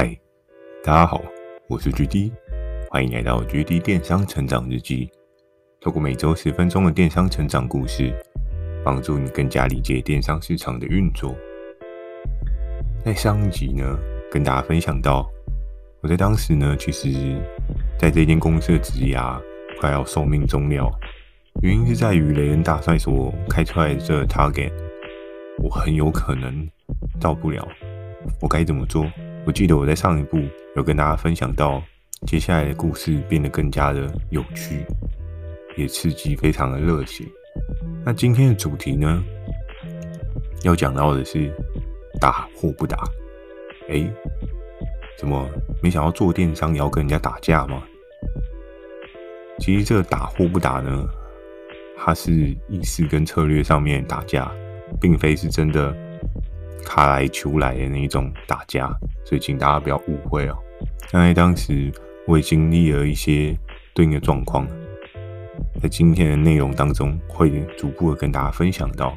嗨，大家好，我是 GD，欢迎来到 GD 电商成长日记。透过每周十分钟的电商成长故事，帮助你更加理解电商市场的运作。在上一集呢，跟大家分享到，我在当时呢，其实在这间公司的职涯快要寿命终了，原因是在于雷恩大帅所开出来的这 target，我很有可能到不了，我该怎么做？我记得我在上一部有跟大家分享到，接下来的故事变得更加的有趣，也刺激，非常的热血。那今天的主题呢，要讲到的是打或不打。哎，怎么没想到做电商也要跟人家打架吗？其实这个打或不打呢，它是意识跟策略上面打架，并非是真的。卡来求来的那一种打架，所以请大家不要误会哦。那在当时我也经历了一些对应的状况，在今天的内容当中会逐步的跟大家分享到。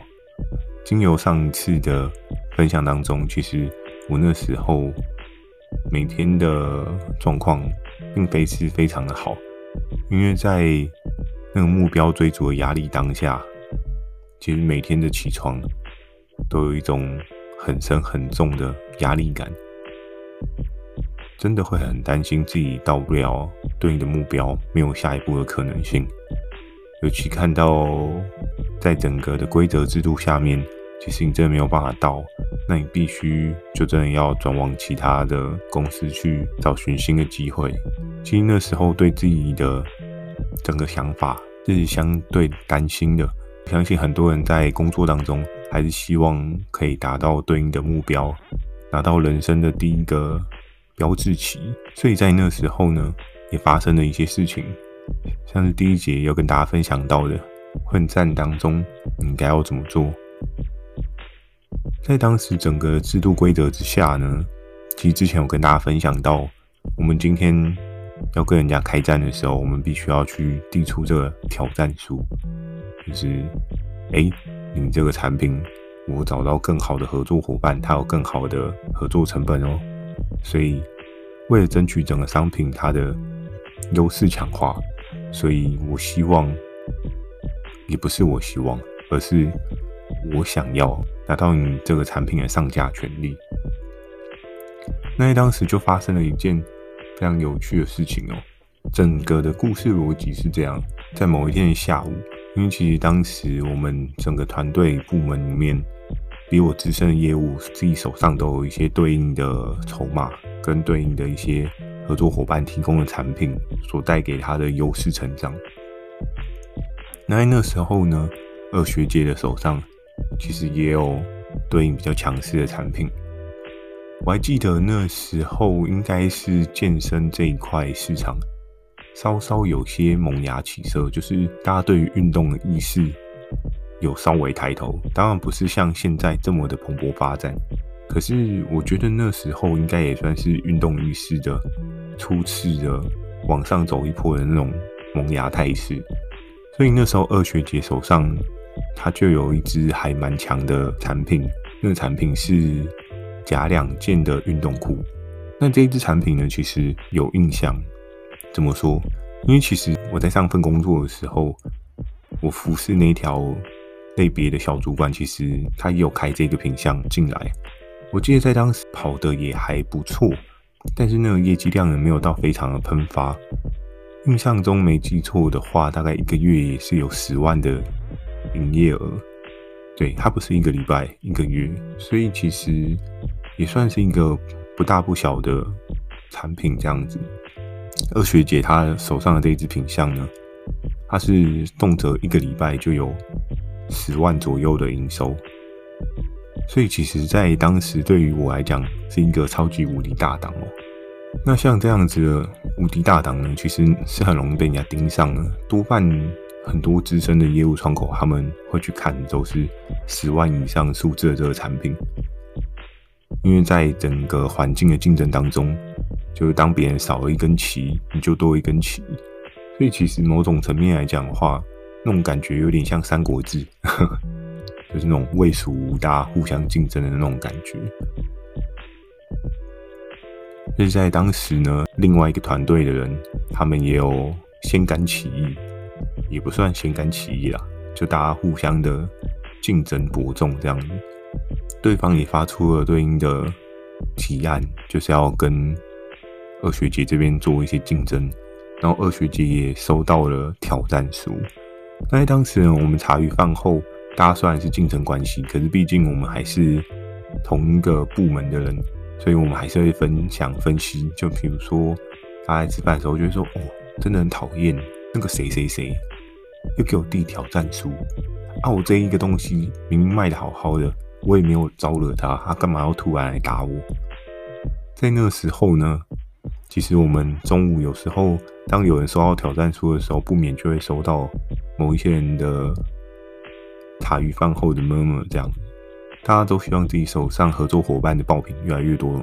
经由上一次的分享当中，其实我那时候每天的状况并非是非常的好，因为在那个目标追逐的压力当下，其实每天的起床都有一种。很深很重的压力感，真的会很担心自己到不了对应的目标，没有下一步的可能性。尤其看到在整个的规则制度下面，其实你真的没有办法到，那你必须就真的要转往其他的公司去找寻新的机会。其实那时候对自己的整个想法是相对担心的。相信很多人在工作当中。还是希望可以达到对应的目标，拿到人生的第一个标志期。所以在那时候呢，也发生了一些事情，像是第一节要跟大家分享到的混战当中，你应该要怎么做？在当时整个制度规则之下呢，其实之前有跟大家分享到，我们今天要跟人家开战的时候，我们必须要去递出这个挑战书，就是哎。你这个产品，我找到更好的合作伙伴，它有更好的合作成本哦。所以，为了争取整个商品它的优势强化，所以我希望，也不是我希望，而是我想要拿到你这个产品的上架权利。那在当时就发生了一件非常有趣的事情哦。整个的故事逻辑是这样：在某一天的下午。因为其实当时我们整个团队部门里面，比我资深的业务自己手上都有一些对应的筹码，跟对应的一些合作伙伴提供的产品所带给他的优势成长。那在那时候呢，二学姐的手上其实也有对应比较强势的产品。我还记得那时候应该是健身这一块市场。稍稍有些萌芽起色，就是大家对于运动的意识有稍微抬头。当然不是像现在这么的蓬勃发展，可是我觉得那时候应该也算是运动意识的初次的往上走一波的那种萌芽态势。所以那时候二学姐手上她就有一支还蛮强的产品，那个产品是假两件的运动裤。那这一支产品呢，其实有印象。怎么说？因为其实我在上份工作的时候，我服侍那条类别的小主管，其实他也有开这个品项进来。我记得在当时跑的也还不错，但是那个业绩量也没有到非常的喷发。印象中没记错的话，大概一个月也是有十万的营业额。对，它不是一个礼拜，一个月，所以其实也算是一个不大不小的产品这样子。二学姐她手上的这一支品项呢，她是动辄一个礼拜就有十万左右的营收，所以其实，在当时对于我来讲是一个超级无敌大档哦。那像这样子的无敌大档呢，其实是很容易被人家盯上的。多半很多资深的业务窗口他们会去看，都是十万以上数字的这个产品，因为在整个环境的竞争当中。就是当别人少了一根旗，你就多一根旗。所以其实某种层面来讲的话，那种感觉有点像《三国志》，就是那种魏蜀吴大家互相竞争的那种感觉。就是在当时呢，另外一个团队的人，他们也有先干起义，也不算先干起义啦，就大家互相的竞争伯仲这样子。对方也发出了对应的提案，就是要跟二学姐这边做一些竞争，然后二学姐也收到了挑战书。那在当时呢，我们茶余饭后，大家虽然是竞争关系，可是毕竟我们还是同一个部门的人，所以我们还是会分享分析。就比如说，大家在吃饭的时候就会说：“哦，真的很讨厌那个谁谁谁，又给我递挑战书啊！我这一个东西明明卖得好好的，我也没有招惹他，他干嘛要突然来打我？”在那个时候呢，其实我们中午有时候，当有人收到挑战书的时候，不免就会收到某一些人的茶余饭后的 murmur 这样，大家都希望自己手上合作伙伴的爆品越来越多，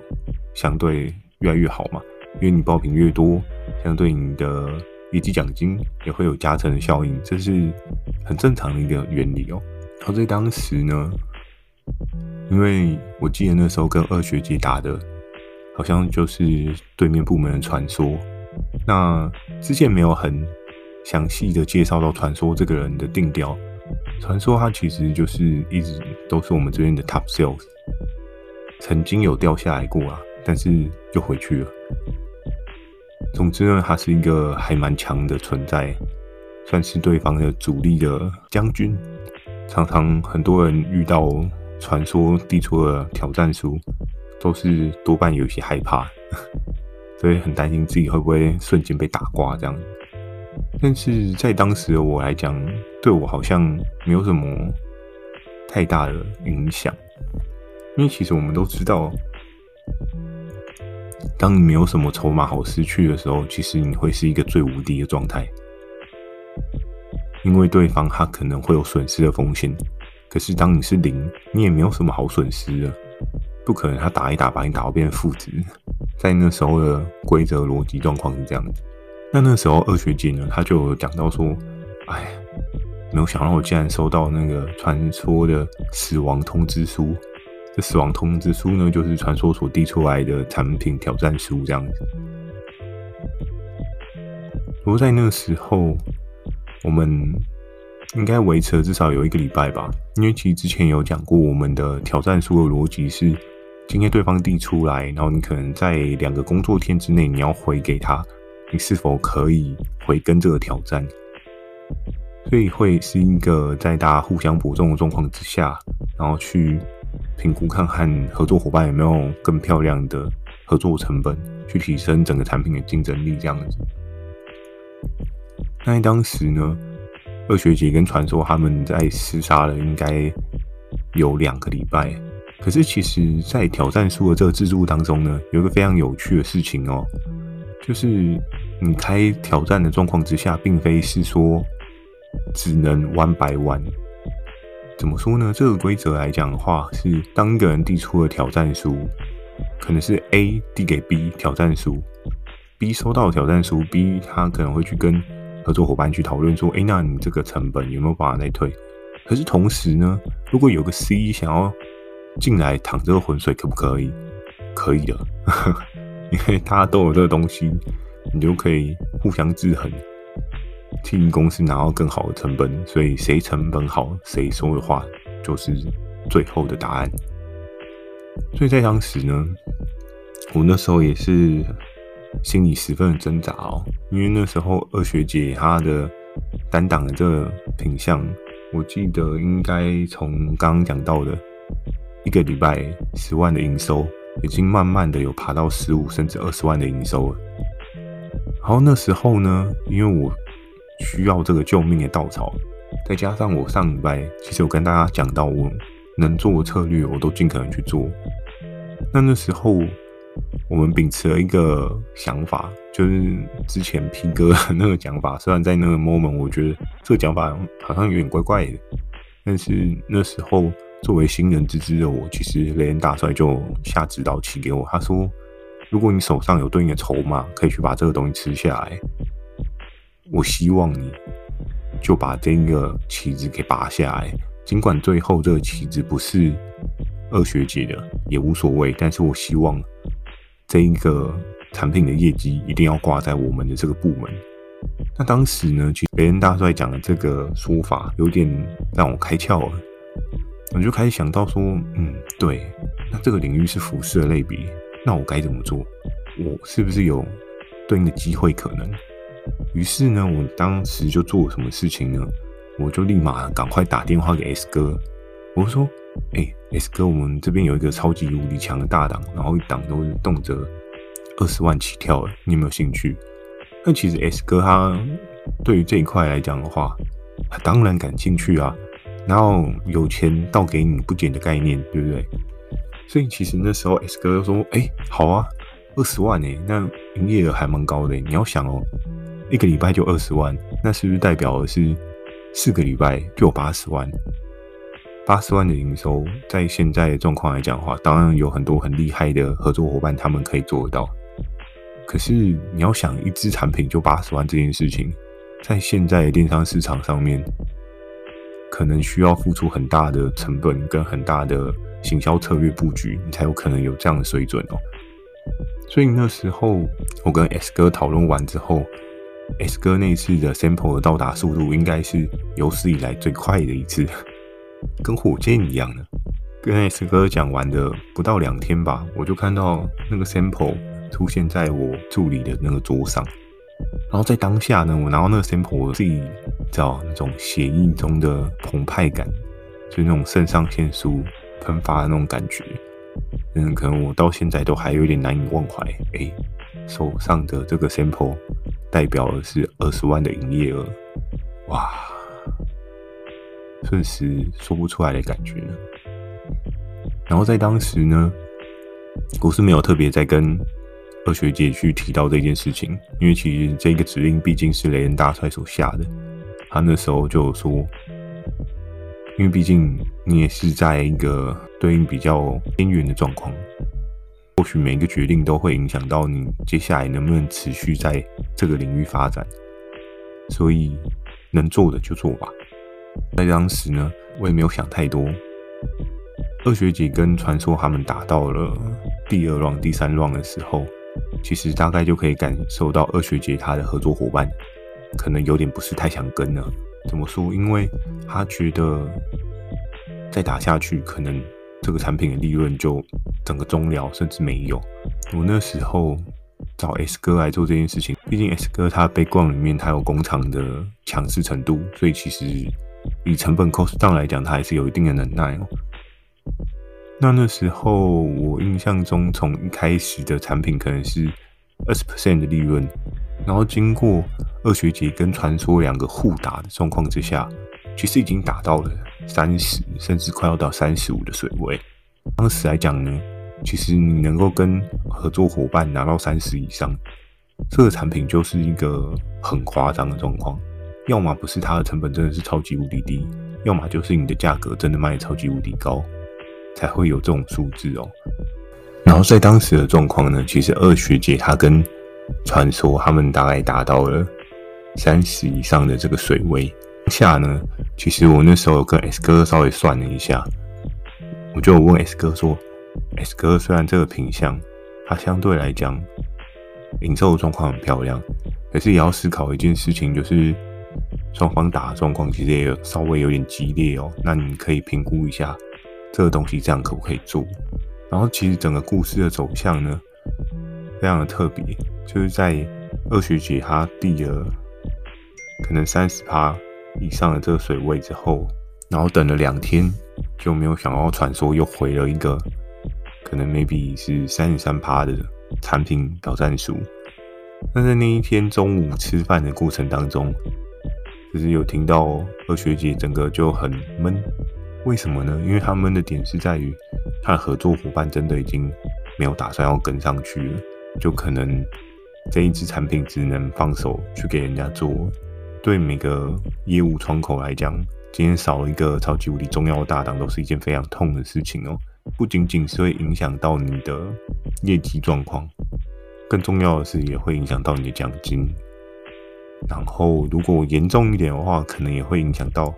相对越来越好嘛。因为你爆品越多，相对你的业绩奖金也会有加成的效应，这是很正常的一个原理哦。然后在当时呢，因为我记得那时候跟二学姐打的。好像就是对面部门的传说。那之前没有很详细的介绍到传说这个人的定调。传说他其实就是一直都是我们这边的 top sales，曾经有掉下来过啊，但是又回去了。总之呢，他是一个还蛮强的存在，算是对方的主力的将军。常常很多人遇到传说递出了挑战书。都是多半有些害怕，所以很担心自己会不会瞬间被打挂这样。但是在当时的我来讲，对我好像没有什么太大的影响，因为其实我们都知道，当你没有什么筹码好失去的时候，其实你会是一个最无敌的状态，因为对方他可能会有损失的风险，可是当你是零，你也没有什么好损失的。不可能，他打一打把你打到变负值，在那时候的规则逻辑状况是这样子。那那时候二学姐呢，她就讲到说：“哎，没有想到我竟然收到那个传说的死亡通知书。这死亡通知书呢，就是传说所递出来的产品挑战书这样子。不过在那时候，我们应该维持了至少有一个礼拜吧，因为其实之前有讲过，我们的挑战书的逻辑是。今天对方递出来，然后你可能在两个工作天之内，你要回给他，你是否可以回跟这个挑战？所以会是一个在大家互相伯仲的状况之下，然后去评估看看合作伙伴有没有更漂亮的合作成本，去提升整个产品的竞争力这样子。那当时呢，二学姐跟传说他们在厮杀了，应该有两个礼拜。可是，其实，在挑战书的这个制度当中呢，有一个非常有趣的事情哦，就是你开挑战的状况之下，并非是说只能 one by one。怎么说呢？这个规则来讲的话，是当一个人递出了挑战书，可能是 A 递给 B 挑战书，B 收到挑战书，B 他可能会去跟合作伙伴去讨论说：“哎，那你这个成本有没有办法再退？”可是同时呢，如果有个 C 想要进来淌这个浑水可不可以？可以的，因为大家都有这个东西，你就可以互相制衡，替公司拿到更好的成本。所以谁成本好，谁说的话就是最后的答案。所以在当时呢，我那时候也是心里十分的挣扎哦，因为那时候二学姐她的单档的这个品相，我记得应该从刚刚讲到的。一个礼拜十万的营收，已经慢慢的有爬到十五甚至二十万的营收了。然后那时候呢，因为我需要这个救命的稻草，再加上我上礼拜其实有跟大家讲到，我能做的策略我都尽可能去做。那那时候我们秉持了一个想法，就是之前 P 哥那个讲法，虽然在那个 moment 我觉得这个讲法好像有点怪怪的，但是那时候。作为新人之资的我，其实雷恩大帅就下指导棋给我。他说：“如果你手上有对应的筹码，可以去把这个东西吃下来。我希望你就把这个棋子给拔下来。尽管最后这个棋子不是二学姐的，也无所谓。但是我希望这一个产品的业绩一定要挂在我们的这个部门。那当时呢，其实雷恩大帅讲的这个说法有点让我开窍了，我就开始想到说，嗯，对，那这个领域是服饰的类别，那我该怎么做？我是不是有对应的机会可能？于是呢，我当时就做了什么事情呢？我就立马赶快打电话给 S 哥，我说：“哎、，S 哥，我们这边有一个超级无敌强的大档，然后一档都动辄二十万起跳的，你有没有兴趣？”那其实 S 哥他对于这一块来讲的话，他当然感兴趣啊。然后有钱倒给你不减的概念，对不对？所以其实那时候 S 哥说：“哎、好啊，二十万哎，那营业额还蛮高的。你要想哦，一个礼拜就二十万，那是不是代表的是？”四个礼拜就有八十万，八十万的营收，在现在的状况来讲的话，当然有很多很厉害的合作伙伴，他们可以做得到。可是你要想一支产品就八十万这件事情，在现在的电商市场上面，可能需要付出很大的成本跟很大的行销策略布局，你才有可能有这样的水准哦。所以那时候我跟 S 哥讨论完之后。S 哥那次的 sample 的到达速度应该是有史以来最快的一次，跟火箭一样的。跟 S 哥讲完的不到两天吧，我就看到那个 sample 出现在我助理的那个桌上。然后在当下呢，我拿到那个 sample，我自己找那种血液中的澎湃感，就是那种肾上腺素喷发的那种感觉。嗯，可能我到现在都还有点难以忘怀。哎，手上的这个 sample。代表的是二十万的营业额，哇，顿时说不出来的感觉呢。然后在当时呢，我是没有特别在跟二学姐去提到这件事情，因为其实这个指令毕竟是雷恩大帅所下的。他那时候就说，因为毕竟你也是在一个对应比较边缘的状况。或许每一个决定都会影响到你接下来能不能持续在这个领域发展，所以能做的就做吧。在当时呢，我也没有想太多。二学姐跟传说他们打到了第二 round、第三 round 的时候，其实大概就可以感受到二学姐她的合作伙伴可能有点不是太想跟了。怎么说？因为他觉得再打下去可能。这个产品的利润就整个终了，甚至没有。我那时候找 S 哥来做这件事情，毕竟 S 哥他背光里面他有工厂的强势程度，所以其实以成本 cost 上来讲，他还是有一定的能耐哦。那那时候我印象中，从一开始的产品可能是二十 percent 的利润，然后经过二学姐跟传说两个互打的状况之下，其实已经打到了。三十甚至快要到三十五的水位，当时来讲呢，其实你能够跟合作伙伴拿到三十以上，这个产品就是一个很夸张的状况。要么不是它的成本真的是超级无敌低，要么就是你的价格真的卖超级无敌高，才会有这种数字哦。然后在当时的状况呢，其实二学姐她跟传说他们大概达到了三十以上的这个水位。下呢，其实我那时候有跟 S 哥稍微算了一下，我就问 S 哥说：“S 哥，虽然这个品相它相对来讲零售的状况很漂亮，可是也要思考一件事情，就是双方打的状况其实也有稍微有点激烈哦。那你可以评估一下这个东西这样可不可以做？然后其实整个故事的走向呢，非常的特别，就是在二学姐她递了可能三十趴。以上的这个水位之后，然后等了两天，就没有想到传说又回了一个可能 maybe 是三十三趴的产品挑战书。但在那一天中午吃饭的过程当中，就是有听到二学姐整个就很闷，为什么呢？因为他闷的点是在于他的合作伙伴真的已经没有打算要跟上去了，就可能这一支产品只能放手去给人家做。对每个业务窗口来讲，今天少了一个超级无敌重要的大档，都是一件非常痛的事情哦。不仅仅是会影响到你的业绩状况，更重要的是也会影响到你的奖金。然后，如果严重一点的话，可能也会影响到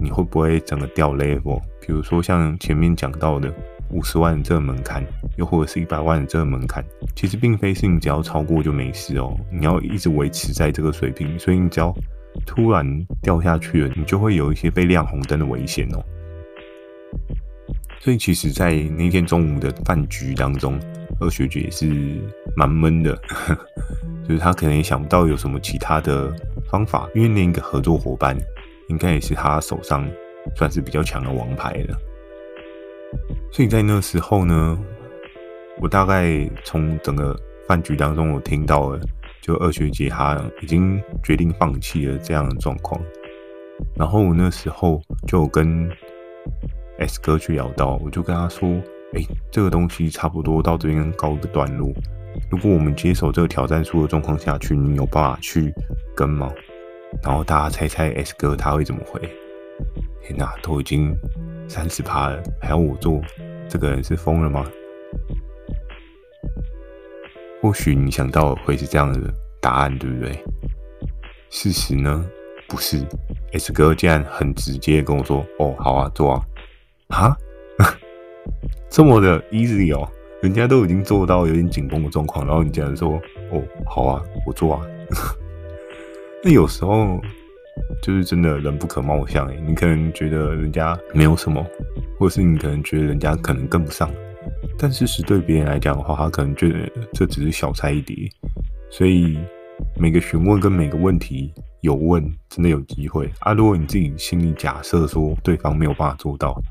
你会不会整个掉 level。比如说像前面讲到的，五十万这个门槛，又或者是一百万的这个门槛，其实并非是你只要超过就没事哦，你要一直维持在这个水平，所以你只要突然掉下去了，你就会有一些被亮红灯的危险哦。所以其实，在那天中午的饭局当中，二学姐也是蛮闷的，就是她可能也想不到有什么其他的方法，因为那个合作伙伴应该也是他手上算是比较强的王牌了。所以在那时候呢，我大概从整个饭局当中，我听到了，就二学姐她已经决定放弃了这样的状况。然后我那时候就跟 S 哥去聊到，我就跟他说：“哎，这个东西差不多到这边告一个段落。如果我们接手这个挑战书的状况下去，你有办法去跟吗？”然后大家猜猜 S 哥他会怎么回？天哪，都已经三十趴了，还要我做？这个人是疯了吗？或许你想到会是这样的答案，对不对？事实呢，不是。S 哥竟然很直接跟我说：“哦，好啊，做啊。”啊，这么的 easy 哦，人家都已经做到有点紧绷的状况，然后你竟然说：“哦，好啊，我做啊。”那有时候就是真的人不可貌相诶，你可能觉得人家没有什么。或是你可能觉得人家可能跟不上，但事实对别人来讲的话，他可能觉得这只是小菜一碟。所以每个询问跟每个问题有问，真的有机会啊！如果你自己心里假设说对方没有办法做到，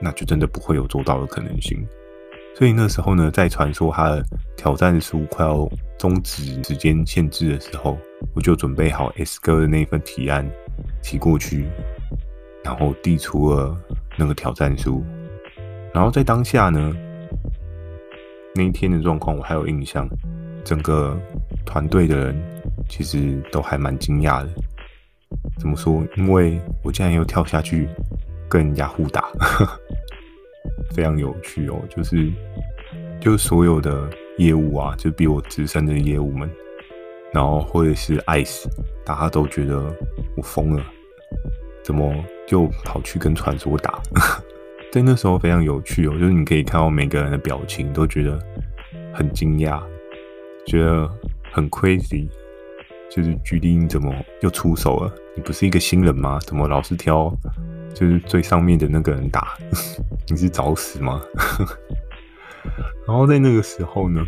那就真的不会有做到的可能性。所以那时候呢，在传说他的挑战书快要终止时间限制的时候，我就准备好 S 哥的那份提案提过去，然后递出了。那个挑战书，然后在当下呢，那一天的状况我还有印象，整个团队的人其实都还蛮惊讶的。怎么说？因为我竟然又跳下去跟人家互打，非常有趣哦。就是，就是所有的业务啊，就比我资深的业务们，然后或者是 ICE，大家都觉得我疯了。怎么就跑去跟传说打？在那时候非常有趣哦，就是你可以看到每个人的表情都觉得很惊讶，觉得很 crazy。就是 GD 你怎么又出手了？你不是一个新人吗？怎么老是挑就是最上面的那个人打？你是找死吗？然后在那个时候呢，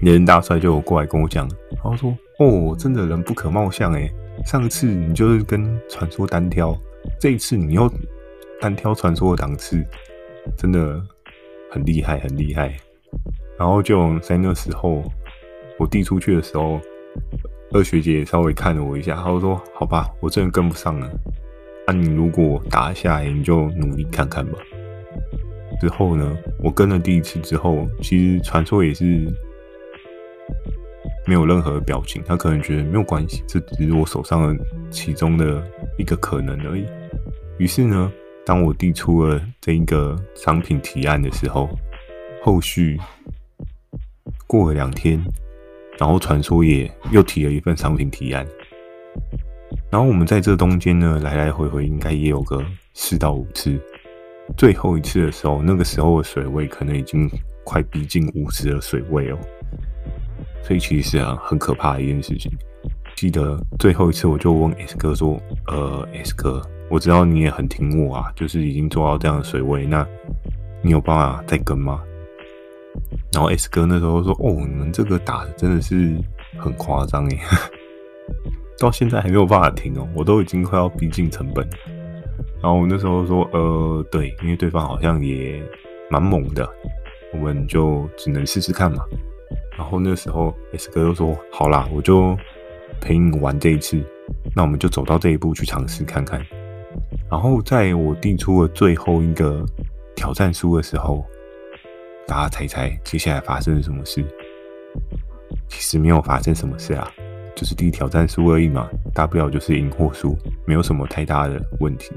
连人大帅就过来跟我讲，然后说：“哦，真的人不可貌相诶。”上次你就是跟传说单挑，这一次你又单挑传说的档次，真的很厉害，很厉害。然后就在那时候，我递出去的时候，二学姐稍微看了我一下，她说：“好吧，我真的跟不上了。那、你如果打下来，你就努力看看吧。”之后呢，我跟了第一次之后，其实传说也是。没有任何表情，他可能觉得没有关系，这只是我手上的其中的一个可能而已。于是呢，当我递出了这一个商品提案的时候，后续过了两天，然后传说也又提了一份商品提案，然后我们在这中间呢，来来回回应该也有个四到五次。最后一次的时候，那个时候的水位可能已经快逼近五十的水位哦。所以其实啊，很可怕的一件事情。记得最后一次，我就问 S 哥说：“呃，S 哥，我知道你也很挺我啊，就是已经做到这样的水位，那你有办法再跟吗？”然后 S 哥那时候说：“哦，你们这个打的真的是很夸张耶，到现在还没有办法停哦，我都已经快要逼近成本。”然后我那时候说：“呃，对，因为对方好像也蛮猛的，我们就只能试试看嘛。”然后那时候，S 哥又说：“好啦，我就陪你玩这一次。那我们就走到这一步去尝试看看。”然后在我递出了最后一个挑战书的时候，大家猜猜接下来发生了什么事？其实没有发生什么事啊，就是第一挑战书而已嘛，大不了就是赢或输，没有什么太大的问题。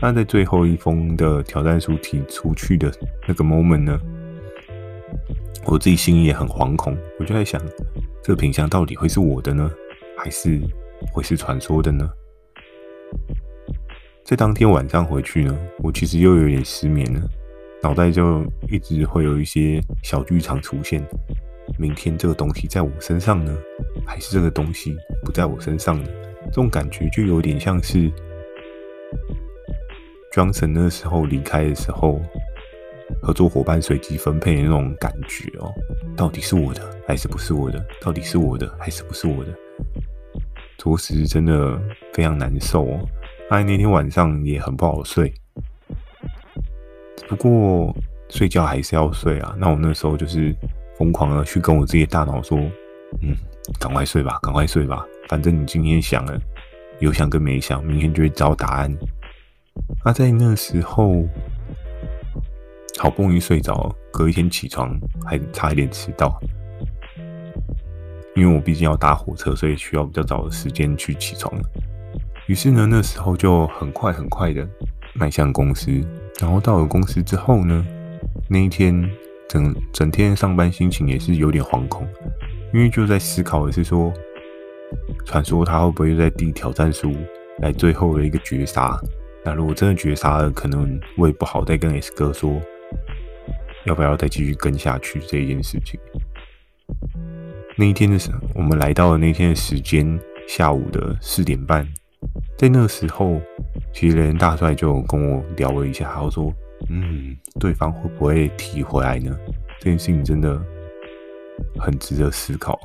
那在最后一封的挑战书提出去的那个 moment 呢？我自己心里也很惶恐，我就在想，这个品相到底会是我的呢，还是会是传说的呢？在当天晚上回去呢，我其实又有点失眠了，脑袋就一直会有一些小剧场出现。明天这个东西在我身上呢，还是这个东西不在我身上呢？这种感觉就有点像是 Johnson 那时候离开的时候，合作伙伴随机分配的那种感觉哦。到底是我的还是不是我的？到底是我的还是不是我的？着实真的非常难受哦。哎，那天晚上也很不好睡，不过睡觉还是要睡啊。那我那时候就是。疯狂的去跟我自己的大脑说：“嗯，赶快睡吧，赶快睡吧，反正你今天想了，有想跟没想，明天就会找答案。”那在那时候，好不容易睡着，隔一天起床还差一点迟到，因为我毕竟要搭火车，所以需要比较早的时间去起床。于是呢，那时候就很快很快的迈向公司，然后到了公司之后呢，那一天。整整天上班心情也是有点惶恐，因为就在思考的是说，传说他会不会在递挑战书来最后的一个绝杀？那如果真的绝杀了，可能我也不好再跟 S 哥说，要不要再继续跟下去这一件事情。那一天的时候，我们来到了那天的时间，下午的四点半，在那个时候，其实人大帅就跟我聊了一下，他说。嗯，对方会不会提回来呢？这件事情真的很值得思考。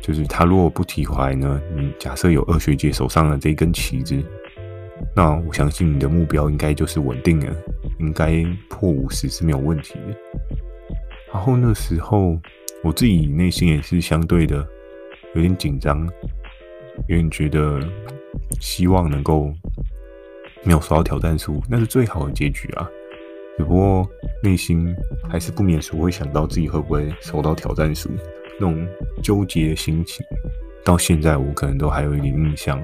就是他如果不提怀呢？你假设有二学姐手上的这一根旗子，那我相信你的目标应该就是稳定了，应该破五十是没有问题的。然后那时候我自己内心也是相对的有点紧张，有点觉得希望能够。没有收到挑战书，那是最好的结局啊！只不过内心还是不免俗会想到自己会不会收到挑战书，那种纠结的心情，到现在我可能都还有一点印象。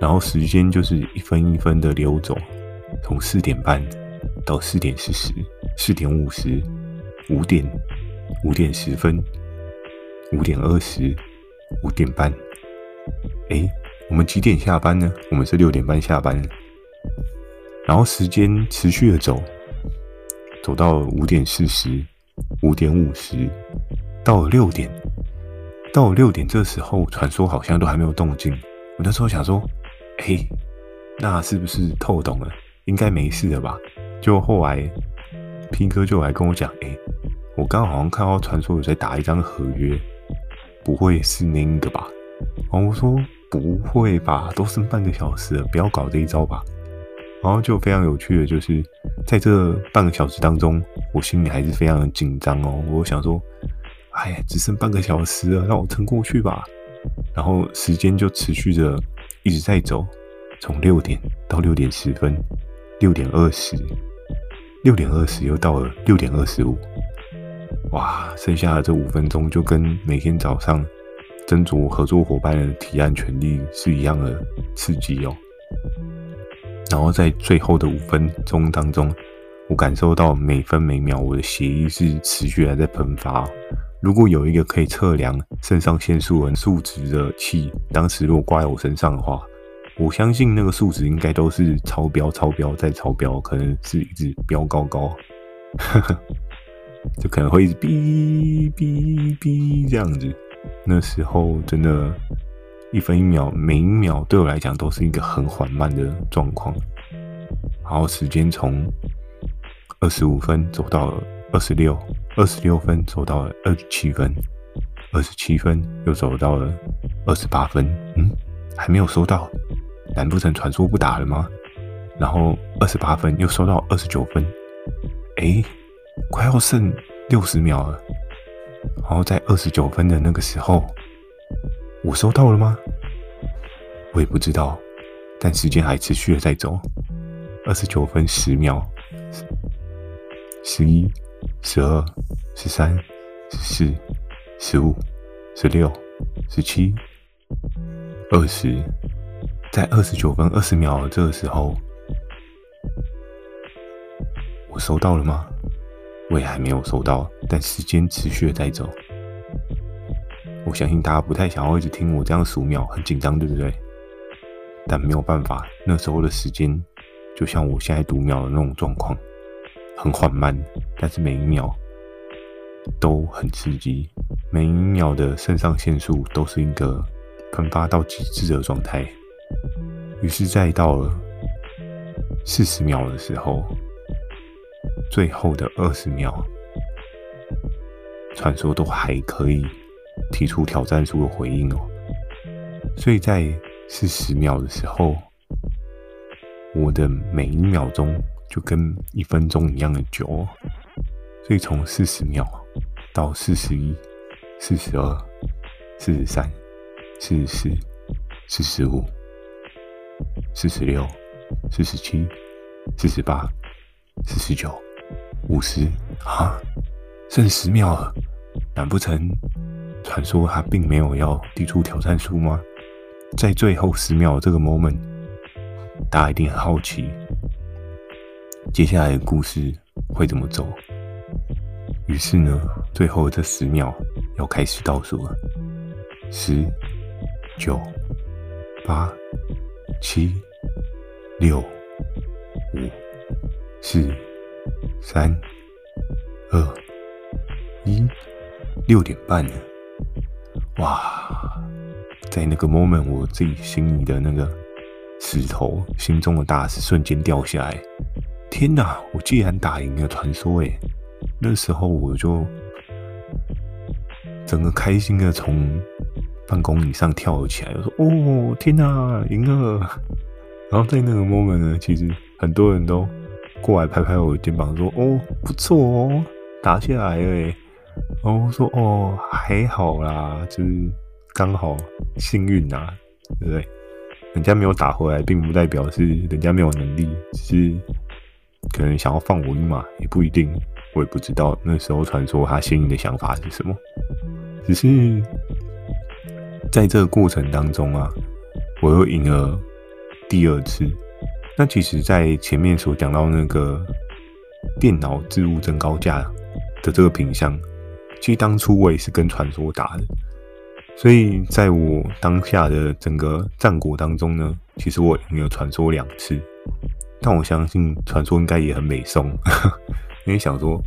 然后时间就是一分一分的流走，从四点半到四点四十、四点五十、五点、五点十分、五点二十、五点半，诶。我们几点下班呢？我们是六点半下班，然后时间持续的走，走到五点四十、五点五十，到了六点，到了六点这时候，传说好像都还没有动静。我那时候想说，哎，那是不是透懂了？应该没事了吧？就后来拼哥就来跟我讲，哎，我刚刚好像看到传说有在打一张合约，不会是那个吧？然后我说。不会吧，都剩半个小时了，不要搞这一招吧。然后就非常有趣的，就是在这半个小时当中，我心里还是非常的紧张哦。我想说，哎呀，只剩半个小时了，让我撑过去吧。然后时间就持续着一直在走，从六点到六点十分，六点二十，六点二十又到了六点二十五。哇，剩下的这五分钟就跟每天早上。斟酌合作伙伴的提案权利是一样的刺激哦。然后在最后的五分钟当中，我感受到每分每秒我的血液是持续还在喷发。如果有一个可以测量肾上腺素和数值的器，当时如果挂在我身上的话，我相信那个数值应该都是超标、超标再超标，可能是一直飙高高，就可能会一直哔哔哔这样子。那时候真的，一分一秒，每一秒对我来讲都是一个很缓慢的状况。然后时间从二十五分走到了二十六，二十六分走到了二十七分，二十七分又走到了二十八分。嗯，还没有收到，难不成传说不打了吗？然后二十八分又收到二十九分，诶，快要剩六十秒了。然后在二十九分的那个时候，我收到了吗？我也不知道，但时间还持续的在走。二十九分十秒，十一、十二、十三、十四、十五、十六、十七、二十，在二十九分二十秒这个时候，我收到了吗？我也还没有收到，但时间持续的在走。我相信大家不太想要一直听我这样数秒，很紧张，对不对？但没有办法，那时候的时间就像我现在读秒的那种状况，很缓慢，但是每一秒都很刺激，每一秒的肾上腺素都是一个喷发到极致的状态。于是，在到了四十秒的时候，最后的二十秒，传说都还可以提出挑战书的回应哦。所以在四十秒的时候，我的每一秒钟就跟一分钟一样的久哦。所以从四十秒到四十一、四十二、四十三、四十四、四十五、四十六、四十七、四十八、四十九、五十啊，剩十秒了，难不成传说他并没有要递出挑战书吗？在最后十秒这个 moment，大家一定很好奇，接下来的故事会怎么走？于是呢，最后这十秒要开始倒数了，十、九、八、七、六、五、四、三、二、一，六点半了，哇！在那个 moment，我自己心里的那个石头，心中的大石瞬间掉下来。天哪！我竟然打赢了传说！诶，那时候我就整个开心的从办公椅上跳了起来，我说：“哦，天哪，赢了！”然后在那个 moment 呢，其实很多人都过来拍拍我的肩膀，说：“哦，不错哦，打下来了。”然后我说：“哦，还好啦，就是。”刚好幸运呐、啊，对不对？人家没有打回来，并不代表是人家没有能力，只是可能想要放我一马，也不一定。我也不知道那时候传说他心里的想法是什么。只是在这个过程当中啊，我又赢了第二次。那其实，在前面所讲到那个电脑置物增高架的这个品相，其实当初我也是跟传说打的。所以，在我当下的整个战果当中呢，其实我赢了传说两次，但我相信传说应该也很美颂，因为想说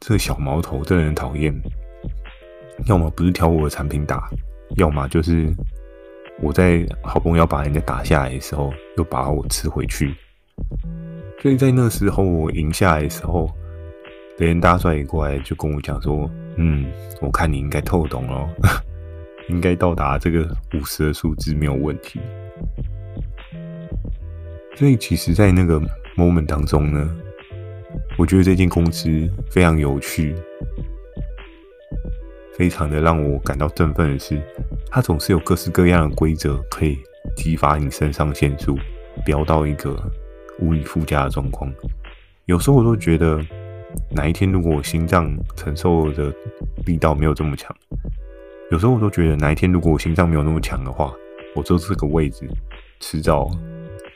这小毛头真的很讨厌，要么不是挑我的产品打，要么就是我在好不容易要把人家打下来的时候，又把我吃回去。所以在那时候我赢下来的时候，别人大帅也过来就跟我讲说。嗯，我看你应该透懂了，应该到达这个五十的数字没有问题。所以其实，在那个 moment 当中呢，我觉得这间公司非常有趣，非常的让我感到振奋的是，它总是有各式各样的规则可以激发你肾上腺素飙到一个无以复加的状况。有时候我都觉得。哪一天如果我心脏承受的力道没有这么强，有时候我都觉得哪一天如果我心脏没有那么强的话，我坐这个位置，迟早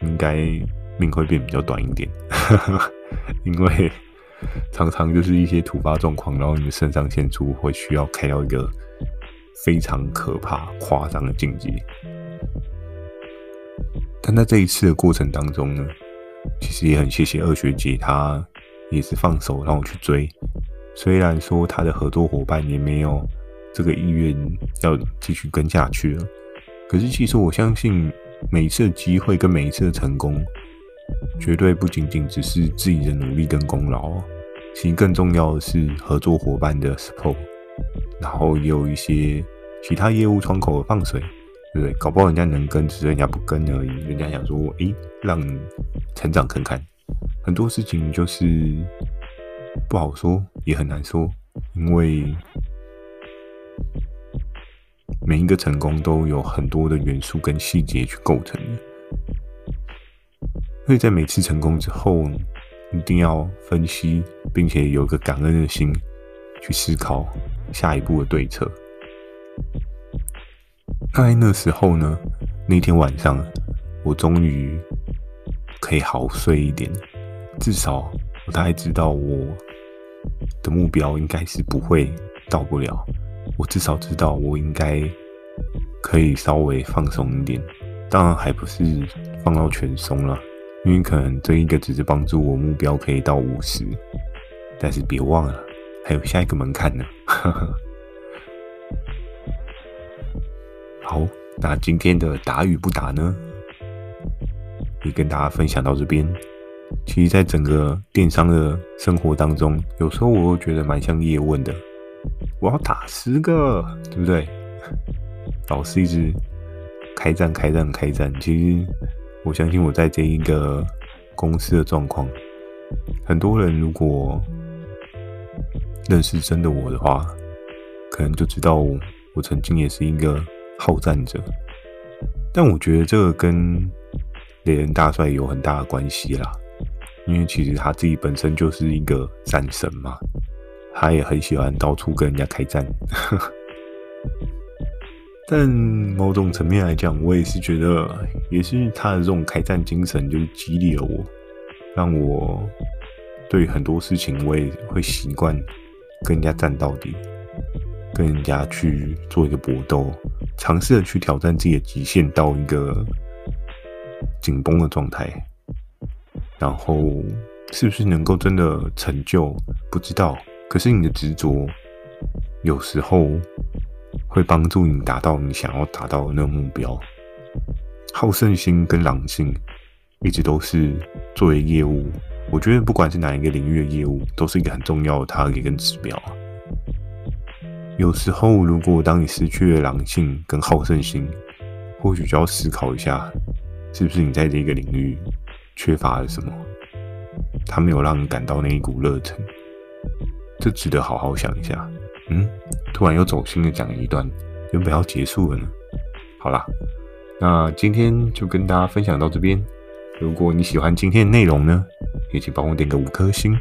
应该命会变比较短一点，因为常常就是一些突发状况，然后你的肾上腺素会需要开到一个非常可怕、夸张的境界。但在这一次的过程当中呢，其实也很谢谢二学姐她。也是放手让我去追，虽然说他的合作伙伴也没有这个意愿要继续跟下去了，可是其实我相信每一次的机会跟每一次的成功，绝对不仅仅只是自己的努力跟功劳，其实更重要的是合作伙伴的 support，然后也有一些其他业务窗口的放水，对不对？搞不好人家能跟，只是人家不跟而已，人家想说，诶，让你成长看看。很多事情就是不好说，也很难说，因为每一个成功都有很多的元素跟细节去构成的。所以在每次成功之后，一定要分析，并且有个感恩的心，去思考下一步的对策。在那时候呢，那天晚上，我终于可以好睡一点。至少我大概知道我的目标应该是不会到不了。我至少知道我应该可以稍微放松一点，当然还不是放到全松了，因为可能这一个只是帮助我目标可以到五十，但是别忘了还有下一个门槛呢。好，那今天的打与不打呢，也跟大家分享到这边。其实，在整个电商的生活当中，有时候我会觉得蛮像叶问的，我要打十个，对不对？老是一直开战、开战、开战。其实，我相信我在这一个公司的状况，很多人如果认识真的我的话，可能就知道我曾经也是一个好战者。但我觉得这个跟雷人大帅有很大的关系啦，因为其实他自己本身就是一个战神嘛，他也很喜欢到处跟人家开战。但某种层面来讲，我也是觉得，也是他的这种开战精神，就是激励了我，让我对很多事情，我也会习惯跟人家战到底，跟人家去做一个搏斗，尝试着去挑战自己的极限到一个紧绷的状态，然后是不是能够真的成就，不知道。可是你的执着，有时候。会帮助你达到你想要达到的那个目标。好胜心跟狼性一直都是作为业务，我觉得不管是哪一个领域的业务，都是一个很重要的 target 跟指标。有时候，如果当你失去了狼性跟好胜心，或许就要思考一下，是不是你在这个领域缺乏了什么？他没有让你感到那一股热忱，这值得好好想一下。嗯。突然又走心的讲了一段，原本要结束了呢。好啦，那今天就跟大家分享到这边。如果你喜欢今天的内容呢，也请帮我点个五颗星。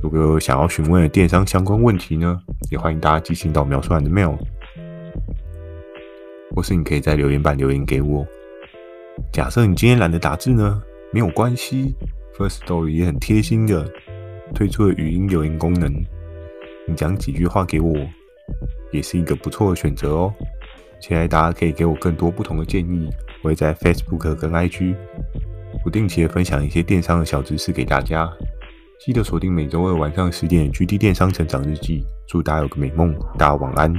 如果有想要询问的电商相关问题呢，也欢迎大家寄信到描述栏的 mail，或是你可以在留言板留言给我。假设你今天懒得打字呢，没有关系，First Story 也很贴心的推出了语音留言功能。你讲几句话给我，也是一个不错的选择哦。期待大家可以给我更多不同的建议，我会在 Facebook 跟 IG 不定期的分享一些电商的小知识给大家。记得锁定每周二晚上十点 GD 电商成长日记。祝大家有个美梦，大家晚安。